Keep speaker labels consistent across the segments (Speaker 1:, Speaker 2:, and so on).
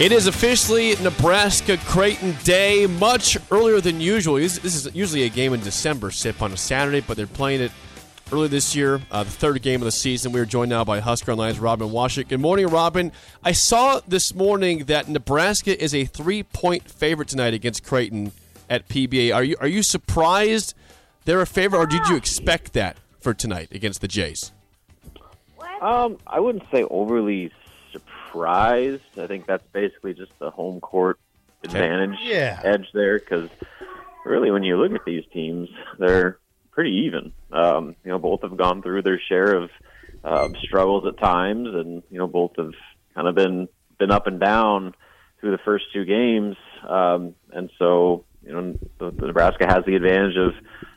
Speaker 1: It is officially Nebraska Creighton Day, much earlier than usual. This is usually a game in December, SIP on a Saturday, but they're playing it early this year, uh, the third game of the season. We are joined now by Husker Online's Robin Washut. Good morning, Robin. I saw this morning that Nebraska is a three-point favorite tonight against Creighton at PBA. Are you are you surprised they're a favorite, or did you expect that for tonight against the Jays?
Speaker 2: Um, I wouldn't say overly surprised. I think that's basically just the home court advantage
Speaker 3: Yeah.
Speaker 2: edge there because really when you look at these teams, they're pretty even. Um, you know, both have gone through their share of uh, struggles at times, and you know, both have kind of been been up and down through the first two games. Um, and so, you know, the, the Nebraska has the advantage of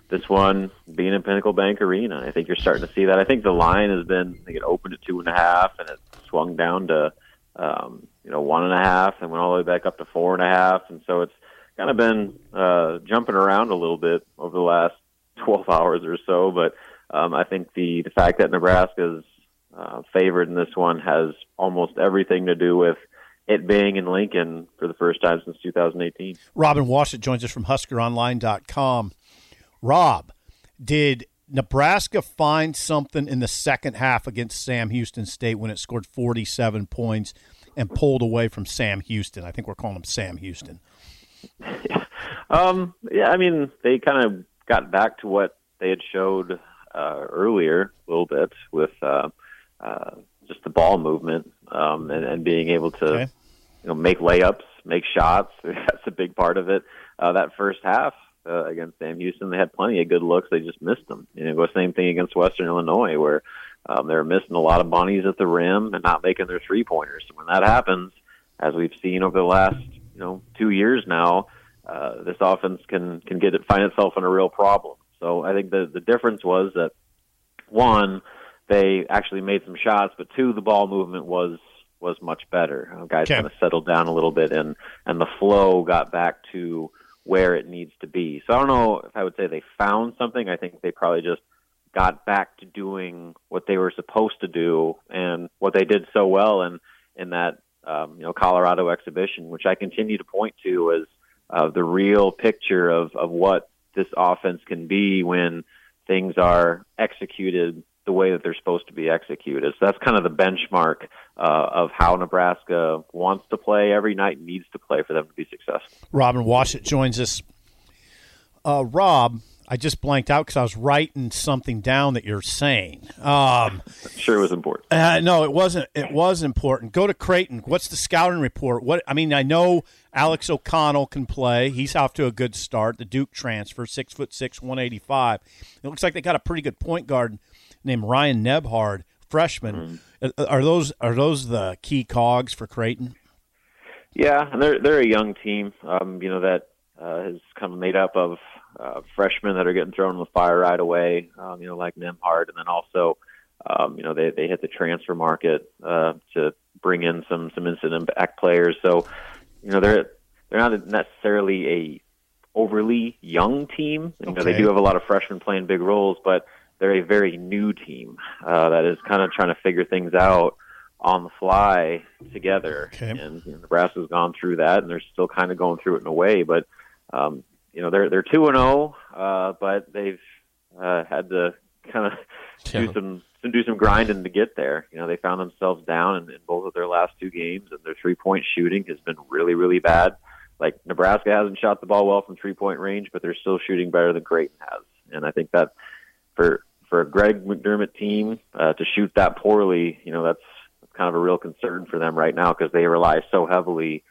Speaker 2: this one being in Pinnacle Bank Arena. I think you're starting to see that. I think the line has been, I think it opened at two and a half and it swung down to, um, you know, one and a half and went all the way back up to four and a half. And so it's kind of been uh, jumping around a little bit over the last 12 hours or so. But um, I think the, the fact that Nebraska's uh, favored in this one has almost everything to do with it being in Lincoln for the first time since 2018.
Speaker 3: Robin Washut joins us from HuskerOnline.com. Rob, did Nebraska find something in the second half against Sam Houston State when it scored 47 points and pulled away from Sam Houston? I think we're calling him Sam Houston.
Speaker 2: Um, yeah, I mean, they kind of got back to what they had showed uh, earlier a little bit with uh, uh, just the ball movement um, and, and being able to,
Speaker 3: Okay.
Speaker 2: you know, make layups, make shots. That's a big part of it. Uh, that first half uh, against Sam Houston, they had plenty of good looks. They just missed them. You know, the same thing against Western Illinois, where um, they were missing a lot of bunnies at the rim and not making their three pointers. And when that happens, as we've seen over the last you know two years now, uh, this offense can can get it find itself in a real problem. So I think the the difference was that one, they actually made some shots, but two, the ball movement was was much better. Uh, guys
Speaker 3: Okay.
Speaker 2: kind of settled down a little bit, and and the flow got back to where it needs to be. So I don't know if I would say they found something. I think they probably just got back to doing what they were supposed to do and what they did so well in in that um, you know Colorado exhibition, which I continue to point to as uh, the real picture of of what this offense can be when things are executed the way that they're supposed to be executed. So that's kind of the benchmark uh, of how Nebraska wants to play every night, needs to play for them to be successful.
Speaker 3: Robin Washut joins us. Uh, Rob, I just blanked out because I was writing something down that you're saying. Um,
Speaker 2: Sure, it was important.
Speaker 3: Uh, no, it wasn't. It was important. Go to Creighton. What's the scouting report? What I mean, I know Alex O'Connell can play. He's off to a good start. The Duke transfer, six foot six, one eighty five. It looks like they got a pretty good point guard named Ryan Nembhard, freshman. Uh, Are those are those the key cogs for Creighton?
Speaker 2: Yeah, and they're they're a young team. Um, you know that uh, is kind of made up of uh, freshmen that are getting thrown in the fire right away. Um, you know, like Nembhard, and then also, um, you know, they they hit the transfer market uh, to bring in some some instant impact players. So, you know, they're they're not necessarily a overly young team. You know, they do have a lot of freshmen playing big roles, but they're a very new team uh, that is kind of trying to figure things out on the fly together.
Speaker 3: Okay.
Speaker 2: And you know, Nebraska's gone through that, and they're still kind of going through it in a way. But um, you know, they're they're two and zero, uh, but they've uh, had to kind of
Speaker 1: Yeah.
Speaker 2: do some some do some grinding to get there. You know, they found themselves down in, in both of their last two games, and their three point shooting has been really really bad. Like Nebraska hasn't shot the ball well from three point range, but they're still shooting better than Creighton has, and I think that for for a Greg McDermott team uh, to shoot that poorly, you know, that's, kind of a real concern for them right now because they rely so heavily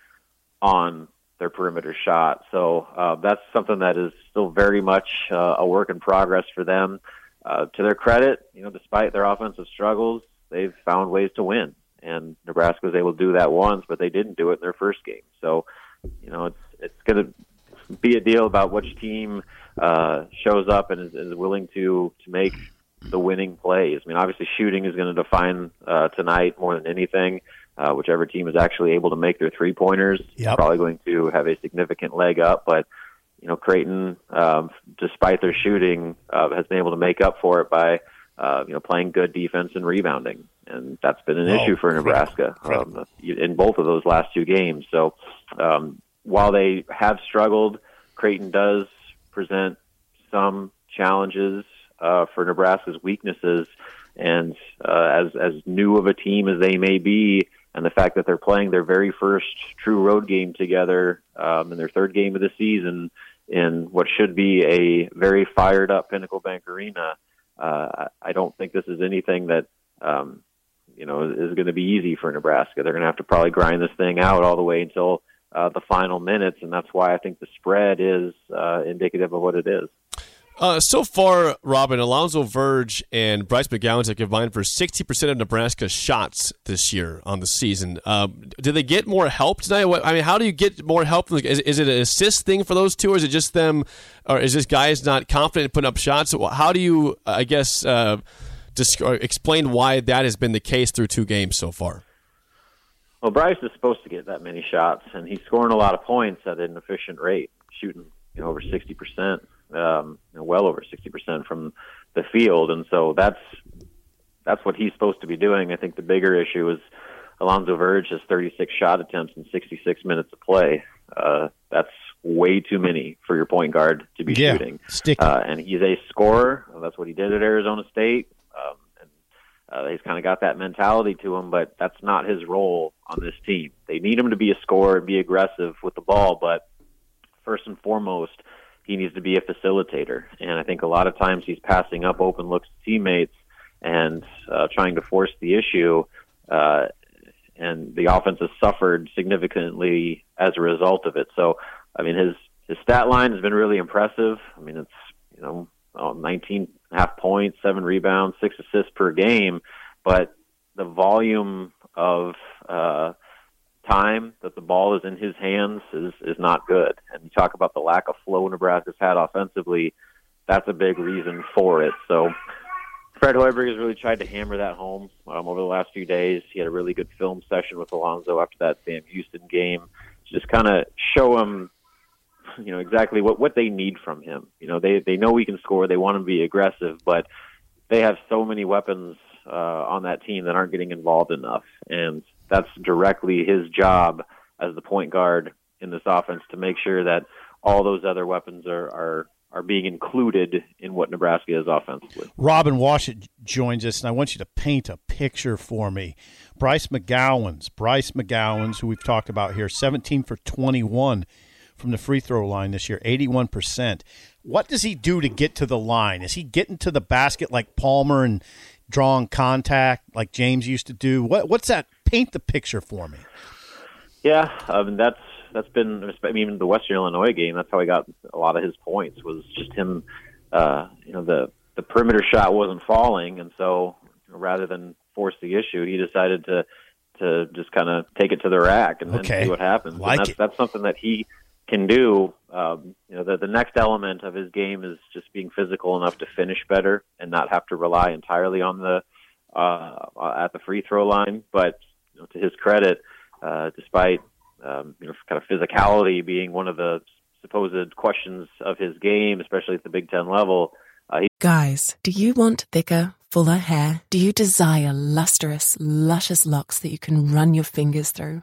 Speaker 2: on their perimeter shot. So uh, that's something that is still very much uh, a work in progress for them. Uh, to their credit, you know, despite their offensive struggles, they've found ways to win. And Nebraska was able to do that once, but they didn't do it in their first game. So, you know, it's it's gonna be a deal about which team uh, shows up and is, is willing to to make the winning plays. I mean, obviously, shooting is going to define uh, tonight more than anything. Uh, whichever team is actually able to make their three pointers
Speaker 3: Yep.
Speaker 2: is probably going to have a significant leg up. But you know, Creighton, um, despite their shooting, uh, has been able to make up for it by uh, you know playing good defense and rebounding, and that's been an
Speaker 3: Oh,
Speaker 2: issue for Nebraska um, in both of those last two games. So um, while they have struggled, Creighton does present some challenges uh, for Nebraska's weaknesses, and uh, as as new of a team as they may be, and the fact that they're playing their very first true road game together um, in their third game of the season in what should be a very fired up Pinnacle Bank Arena, uh, I don't think this is anything that. Um, you know, is going to be easy for Nebraska. They're going to have to probably grind this thing out all the way until uh, the final minutes, and that's why I think the spread is uh, indicative of what it is.
Speaker 1: Uh, so far, Robin, Alonzo Verge and Bryce McGowens have combined for 60% of Nebraska's shots this year on the season. Uh, do they get more help tonight? What, I mean, how do you get more help? Is, is it an assist thing for those two, or is it just them, or is this guys not confident in putting up shots? How do you, I guess, uh, dis- or explain why that has been the case through two games so far?
Speaker 2: Well, Bryce is supposed to get that many shots, and he's scoring a lot of points at an efficient rate, shooting you know, over sixty percent, um, you know, well over sixty percent from the field, and so that's that's what he's supposed to be doing. I think the bigger issue is Alonzo Verge has thirty six shot attempts in sixty six minutes of play. Uh, that's way too many for your point guard to be
Speaker 3: Yeah,
Speaker 2: shooting.
Speaker 3: sticky.
Speaker 2: Uh, and he's a scorer. That's what he did at Arizona State. Uh, he's kind of got that mentality to him, but that's not his role on this team. They need him to be a scorer and be aggressive with the ball, but first and foremost, he needs to be a facilitator. And I think a lot of times he's passing up open looks to teammates and uh, trying to force the issue. Uh, and the offense has suffered significantly as a result of it. So, I mean, his his stat line has been really impressive. I mean, it's you know uh, 19 and a half points, seven rebounds, six assists per game, but the volume of uh, time that the ball is in his hands is is not good. And you talk about the lack of flow Nebraska's had offensively. That's a big reason for it. So Fred Hoiberg has really tried to hammer that home um, over the last few days. He had a really good film session with Alonzo after that Sam Houston game to just kind of show him, you know, exactly what what they need from him. You know, they they know he can score. They want him to be aggressive, but they have so many weapons uh, on that team that aren't getting involved enough, and that's directly his job as the point guard in this offense to make sure that all those other weapons are are are being included in what Nebraska is offensively.
Speaker 3: Robin Washut joins us, and I want you to paint a picture for me. Bryce McGowens, Bryce McGowens, who we've talked about here, 17 for 21 from the free throw line this year, 81%. What does he do to get to the line? Is he getting to the basket like Palmer and drawing contact like James used to do? What, what's that? Paint the picture for me.
Speaker 2: Yeah, I mean that's that's been I mean, the Western Illinois game. That's how he got a lot of his points was just him. Uh, you know, the the perimeter shot wasn't falling, and so rather than force the issue, he decided to to just kind of take it to the rack and,
Speaker 3: Okay.
Speaker 2: and see what happens.
Speaker 3: Like
Speaker 2: and that's
Speaker 3: it.
Speaker 2: that's something that he can do. Um, you know, the the next element of his game is just being physical enough to finish better and not have to rely entirely on the uh, at the free throw line. But you know, to his credit, uh, despite um, you know kind of physicality being one of the supposed questions of his game, especially at the Big Ten level, uh, he
Speaker 4: Guys, do you want thicker, fuller hair? Do you desire lustrous, luscious locks that you can run your fingers through?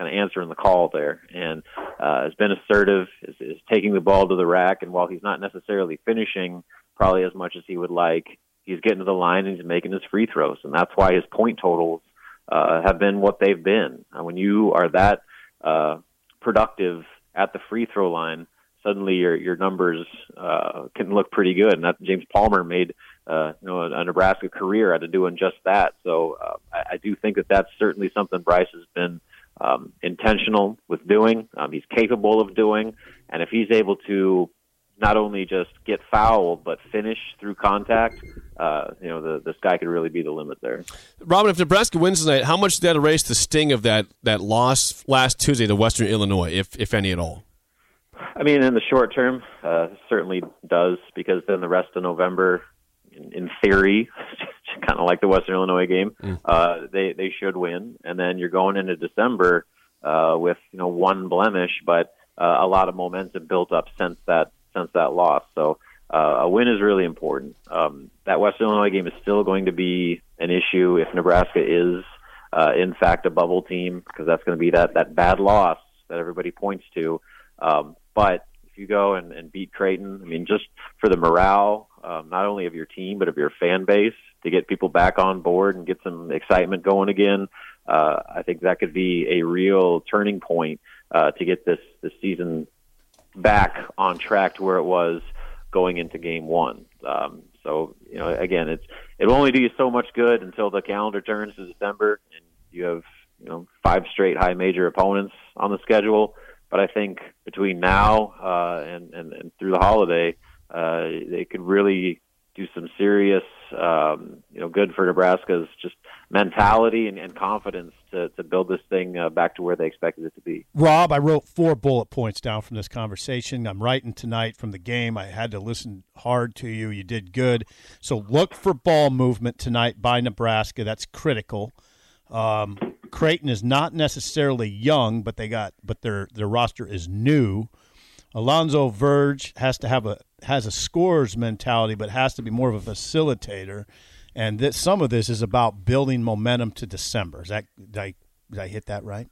Speaker 2: kind of answering the call there and uh, has been assertive, is, is taking the ball to the rack. And while he's not necessarily finishing probably as much as he would like, he's getting to the line and he's making his free throws. And that's why his point totals uh, have been what they've been. Uh, when you are that uh, productive at the free throw line, suddenly your your numbers uh, can look pretty good. And that James Palmer made uh, you know a, a Nebraska career out of doing just that. So uh, I, I do think that that's certainly something Bryce has been um, intentional with doing. Um, he's capable of doing, and if he's able to not only just get fouled but finish through contact, uh, you know the the sky could really be the limit there.
Speaker 1: Robin, if Nebraska wins tonight, how much does that erase the sting of that that loss last Tuesday to Western Illinois, if if any at all?
Speaker 2: I mean, in the short term, uh, certainly does because then the rest of November, in, in theory, kind of like the Western Illinois game, mm. uh, they they should win, and then you're going into December uh, with you know one blemish, but uh, a lot of momentum built up since that since that loss. So uh, a win is really important. Um, that Western Illinois game is still going to be an issue if Nebraska is uh, in fact a bubble team because that's going to be that that bad loss that everybody points to. Um, but if you go and, and beat Creighton, I mean, just for the morale, um, not only of your team but of your fan base, to get people back on board and get some excitement going again, uh, I think that could be a real turning point uh, to get this this season back on track to where it was going into Game One. Um, so you know, again, it's it will only do you so much good until the calendar turns to December and you have you know five straight high major opponents on the schedule. But I think between now uh, and, and, and through the holiday, uh, they could really do some serious, um, you know, good for Nebraska's just mentality and, and confidence to, to build this thing uh, back to where they expected it to be.
Speaker 3: Rob, I wrote four bullet points down from this conversation. I'm writing tonight from the game. I had to listen hard to you. You did good. So look for ball movement tonight by Nebraska. That's critical. Um, Creighton is not necessarily young, but they got but their their roster is new. Alonzo Verge has to have a has a scorer's mentality, but has to be more of a facilitator. And this, some of this is about building momentum to December. Is that did I, did I hit that right?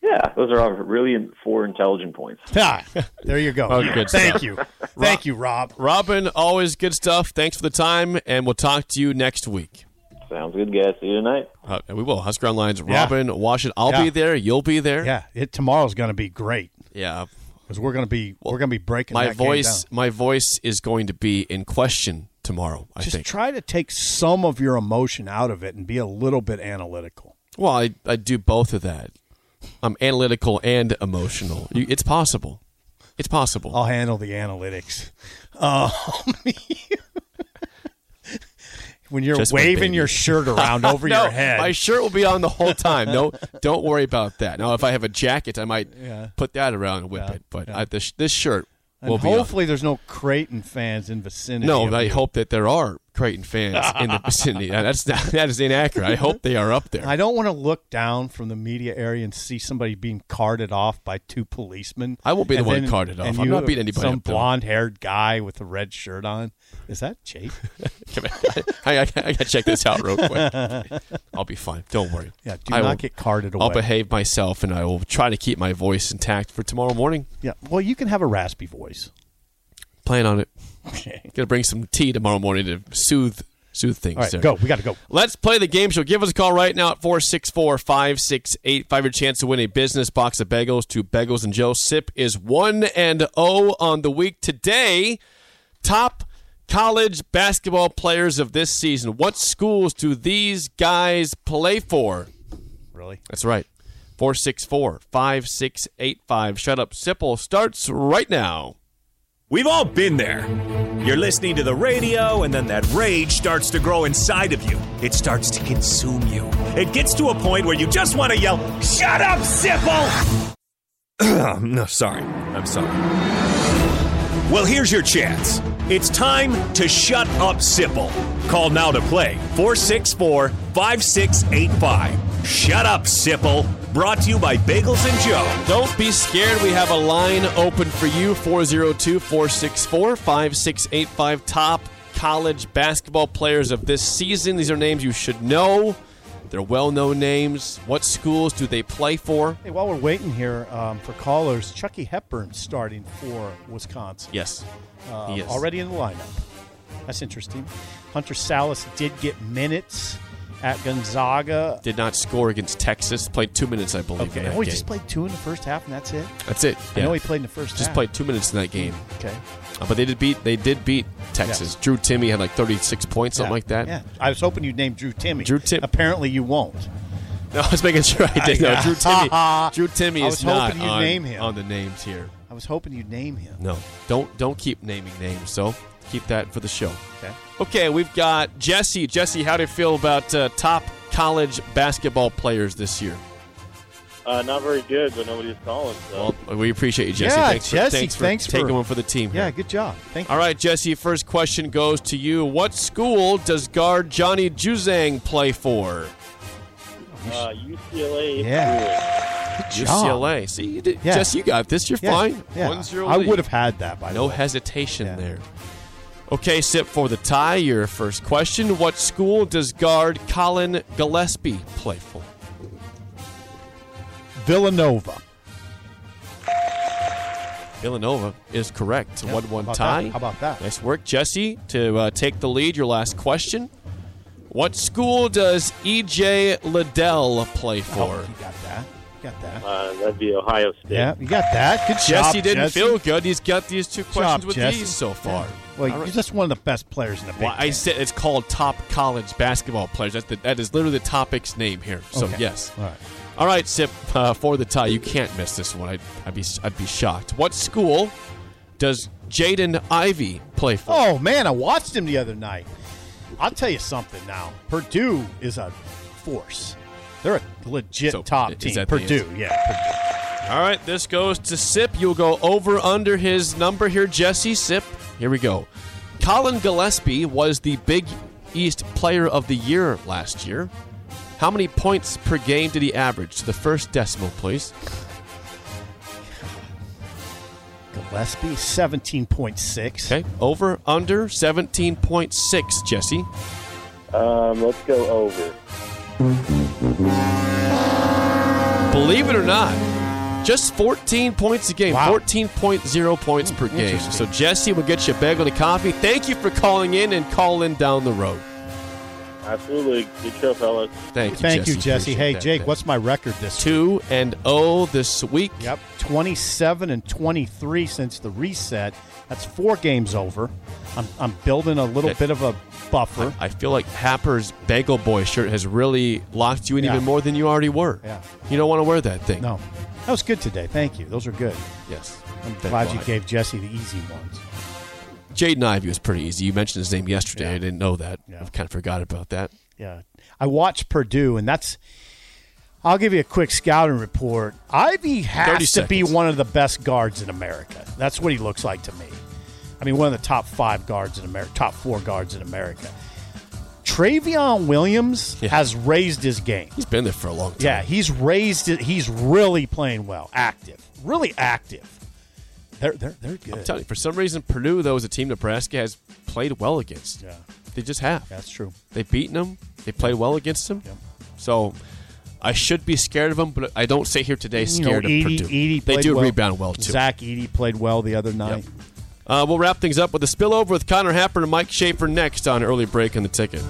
Speaker 2: Yeah, those are all really four intelligent points.
Speaker 3: Ah, there you go.
Speaker 1: Oh, good
Speaker 3: Thank
Speaker 1: stuff.
Speaker 3: you. Thank you, Rob.
Speaker 1: Robin, always good stuff. Thanks for the time, and we'll talk to you next week.
Speaker 2: Sounds good, guys. See you tonight.
Speaker 1: Uh, we will. Husker Online's
Speaker 3: Yeah.
Speaker 1: Robin Washington. I'll
Speaker 3: Yeah.
Speaker 1: be there. You'll be there.
Speaker 3: Yeah, it tomorrow's going to be great
Speaker 1: Yeah.
Speaker 3: Because we're going to be we're going to be breaking
Speaker 1: My voice,
Speaker 3: down.
Speaker 1: my voice is going to be in question tomorrow. I
Speaker 3: Just
Speaker 1: think.
Speaker 3: try to take some of your emotion out of it and be a little bit analytical.
Speaker 1: well, I, I do both of that. I'm analytical and emotional. You, it's possible. It's possible.
Speaker 3: I'll handle the analytics. Um, when you're
Speaker 1: Just
Speaker 3: waving your shirt around over
Speaker 1: no,
Speaker 3: your head,
Speaker 1: my shirt will be on the whole time. No, don't worry about that. Now, if I have a jacket, I might
Speaker 3: Yeah.
Speaker 1: put that around and whip
Speaker 3: Yeah,
Speaker 1: it. But
Speaker 3: yeah.
Speaker 1: I, this this shirt
Speaker 3: and
Speaker 1: will
Speaker 3: hopefully there's no Creighton fans in vicinity.
Speaker 1: No, I hope that there are Creighton fans in the vicinity. That's not, that is inaccurate. I hope they are up there.
Speaker 3: I don't want to look down from the media area and see somebody being carted off by two policemen.
Speaker 1: I won't be the one
Speaker 3: then-
Speaker 1: carted off. I'm
Speaker 3: you-
Speaker 1: not beating anybody
Speaker 3: Some blonde-haired guy with a red shirt on. Is that Jake?
Speaker 1: I, I, I gotta check this out real quick. I'll be fine. Don't worry.
Speaker 3: Yeah, do
Speaker 1: I
Speaker 3: not
Speaker 1: will-
Speaker 3: get carted away.
Speaker 1: I'll behave myself and I will try to keep my voice intact for tomorrow morning.
Speaker 3: Yeah, well, you can have a raspy voice.
Speaker 1: Plan on it.
Speaker 3: Okay.
Speaker 1: Gonna bring some tea tomorrow morning to soothe soothe things.
Speaker 3: All right,
Speaker 1: there.
Speaker 3: go. We got to go.
Speaker 1: Let's play the game show. Give us a call right now at 464 5685. Your chance to win a business box of bagels to Bagels and Joe. SIP is 1 and 0 on the week. Today, top college basketball players of this season. What schools do these guys play for?
Speaker 3: Really?
Speaker 1: That's right. 464 5685. Shut up. Sipple starts right now.
Speaker 5: We've all been there. You're listening to the radio, and then that rage starts to grow inside of you. It starts to consume you. It gets to a point where you just want to yell, Shut up, Sipple! no, sorry. I'm sorry. Well, here's your chance. It's time to shut up, Sipple. Call now to play 464 5685. Shut up, Sipple. Brought to you by Bagels and Joe.
Speaker 1: Don't be scared. We have a line open for you 402 464 5685. Top college basketball players of this season. These are names you should know. They're well known names. What schools do they play for?
Speaker 3: Hey, while we're waiting here um, for callers, Chucky Hepburn starting for Wisconsin.
Speaker 1: Yes.
Speaker 3: Um, already in the lineup. That's interesting. Hunter Sallis did get minutes at Gonzaga.
Speaker 1: Did not score against Texas. Played two minutes, I believe.
Speaker 3: Okay,
Speaker 1: in that
Speaker 3: oh, he
Speaker 1: game.
Speaker 3: just played two in the first half, and that's it.
Speaker 1: That's it.
Speaker 3: I know he played in the first
Speaker 1: just
Speaker 3: half.
Speaker 1: played two minutes in that game.
Speaker 3: Okay,
Speaker 1: Uh, but they did beat. They did beat Texas. Drew Timme had like 36 points, something
Speaker 3: Yeah.
Speaker 1: like that.
Speaker 3: Yeah, I was hoping you'd name Drew Timme.
Speaker 1: Drew Timme.
Speaker 3: Apparently, you won't.
Speaker 1: No, I was making sure I did. No, Drew Timme. Drew
Speaker 3: Timme
Speaker 1: is not on,
Speaker 3: name him.
Speaker 1: on the names here.
Speaker 3: I was hoping you'd name him.
Speaker 1: No, don't don't keep naming names. So keep that for the show.
Speaker 3: Okay.
Speaker 1: Okay, we've got Jesse. Jesse, how do you feel about uh, top college basketball players this year?
Speaker 6: Uh, not very good, but nobody's calling. So.
Speaker 1: Well, we appreciate you, Jesse.
Speaker 3: Yeah,
Speaker 1: thanks for,
Speaker 3: Jesse,
Speaker 1: thanks for
Speaker 3: thanks for-
Speaker 1: taking one for the team.
Speaker 3: Yeah,
Speaker 1: here.
Speaker 3: good job. Thank you.
Speaker 1: All right, Jesse. First question goes to you. What school does guard Johnny Juzang play for?
Speaker 6: uh, UCLA.
Speaker 3: Yeah. Good job.
Speaker 1: UCLA. See, you did,
Speaker 3: Yeah.
Speaker 1: Jesse, you got this. You're
Speaker 3: Yeah,
Speaker 1: fine.
Speaker 3: Yeah.
Speaker 1: One zero.
Speaker 6: oh
Speaker 3: I
Speaker 1: lead.
Speaker 3: would have had that by the
Speaker 1: No
Speaker 3: way.
Speaker 1: hesitation
Speaker 3: Yeah.
Speaker 1: there. Okay, sip for the tie. Your first question: What school does guard Collin Gillespie play for?
Speaker 3: Villanova.
Speaker 1: Villanova is correct.
Speaker 3: Yeah,
Speaker 1: One-one
Speaker 3: about
Speaker 1: tie.
Speaker 3: that? How about that?
Speaker 1: Nice work, Jesse. To uh, take the lead, your last question: What school does EJ Liddell play for?
Speaker 3: Oh,
Speaker 1: for?
Speaker 3: you got that. You got that.
Speaker 6: Uh, that'd be Ohio State.
Speaker 3: Yeah, you got that. Good job.
Speaker 1: Jesse didn't
Speaker 3: Jesse.
Speaker 1: feel good. He's got these two questions
Speaker 3: job,
Speaker 1: with
Speaker 3: Jesse.
Speaker 1: these so far.
Speaker 3: Well,
Speaker 1: All
Speaker 3: you're
Speaker 1: right.
Speaker 3: just one of the best players in the Big
Speaker 1: Well, I
Speaker 3: Ten.
Speaker 1: said it's called top college basketball players. That's the, that is literally the topic's name here. So
Speaker 3: Okay.
Speaker 1: yes.
Speaker 3: All right.
Speaker 1: All right, Sip, uh, for the tie, you can't miss this one. I'd, I'd be I'd be shocked. What school does Jaden Ivey play for?
Speaker 3: Oh man, I watched him the other night. I'll tell you something now. Purdue is a force. They're a legit
Speaker 1: So,
Speaker 3: top
Speaker 1: is
Speaker 3: team.
Speaker 1: that the
Speaker 3: Purdue,
Speaker 1: answer?
Speaker 3: yeah.
Speaker 1: All right, this goes to Sip. You'll go over under his number here, Jesse. Sip, here we go. Collin Gillespie was the Big East Player of the Year last year. How many points per game did he average? To the first decimal, please.
Speaker 3: Gillespie, seventeen point six.
Speaker 1: Okay, over under 17.6, Jesse.
Speaker 6: Um, let's go over.
Speaker 1: Believe it or not, just 14 points a game,
Speaker 3: Wow.
Speaker 1: 14.0 points per game. So Jesse will get you a bagel and a coffee. Thank you for calling in and call in down the road.
Speaker 6: Absolutely. Good show, fellas.
Speaker 1: Thank you,
Speaker 3: Thank
Speaker 1: Jesse.
Speaker 3: you, Jesse.
Speaker 1: Appreciate
Speaker 3: Hey,
Speaker 1: that.
Speaker 3: Jake,
Speaker 1: Thank-
Speaker 3: what's my record this week?
Speaker 1: two and oh this week?
Speaker 3: Yep, twenty-seven and twenty-three since the reset. That's four games over. I'm, I'm building a little
Speaker 1: Okay.
Speaker 3: bit of a buffer.
Speaker 1: I feel like Happer's Bagel Boy shirt has really locked you in
Speaker 3: Yeah.
Speaker 1: even more than you already were.
Speaker 3: Yeah.
Speaker 1: You don't want to wear that thing.
Speaker 3: No, that was good today. Thank you. Those are good.
Speaker 1: Yes.
Speaker 3: I'm
Speaker 1: Thank
Speaker 3: glad you
Speaker 1: God.
Speaker 3: gave Jesse the easy ones.
Speaker 1: Jaden Ivey was pretty easy. You mentioned his name yesterday.
Speaker 3: Yeah.
Speaker 1: I didn't know that.
Speaker 3: Yeah.
Speaker 1: I kind of forgot about that.
Speaker 3: Yeah, I watched Purdue, and that's. I'll give you a quick scouting report. Ivey
Speaker 1: 30
Speaker 3: has to be one of the best guards in America. That's what he looks like to me. I mean, one of the top five guards in America, top four guards in America. Trevion Williams
Speaker 1: Yeah.
Speaker 3: has raised his game.
Speaker 1: He's been there for a long time.
Speaker 3: Yeah, he's raised it. He's really playing well, active, really active. They're they're they're good.
Speaker 1: I'm telling you, for some reason, Purdue, though, is a team Nebraska has played well against.
Speaker 3: Yeah,
Speaker 1: They just have.
Speaker 3: that's true.
Speaker 1: They've beaten them. They played well against them.
Speaker 3: Yep.
Speaker 1: So I should be scared of them, but I don't sit here today
Speaker 3: You
Speaker 1: scared
Speaker 3: know,
Speaker 1: of Purdue.
Speaker 3: Edey
Speaker 1: they do
Speaker 3: well.
Speaker 1: rebound well, too.
Speaker 3: Zach Edey played well the other night.
Speaker 1: Uh, we'll wrap things up with a spillover with Connor Happer and Mike Schaefer next on Early Break in the Ticket.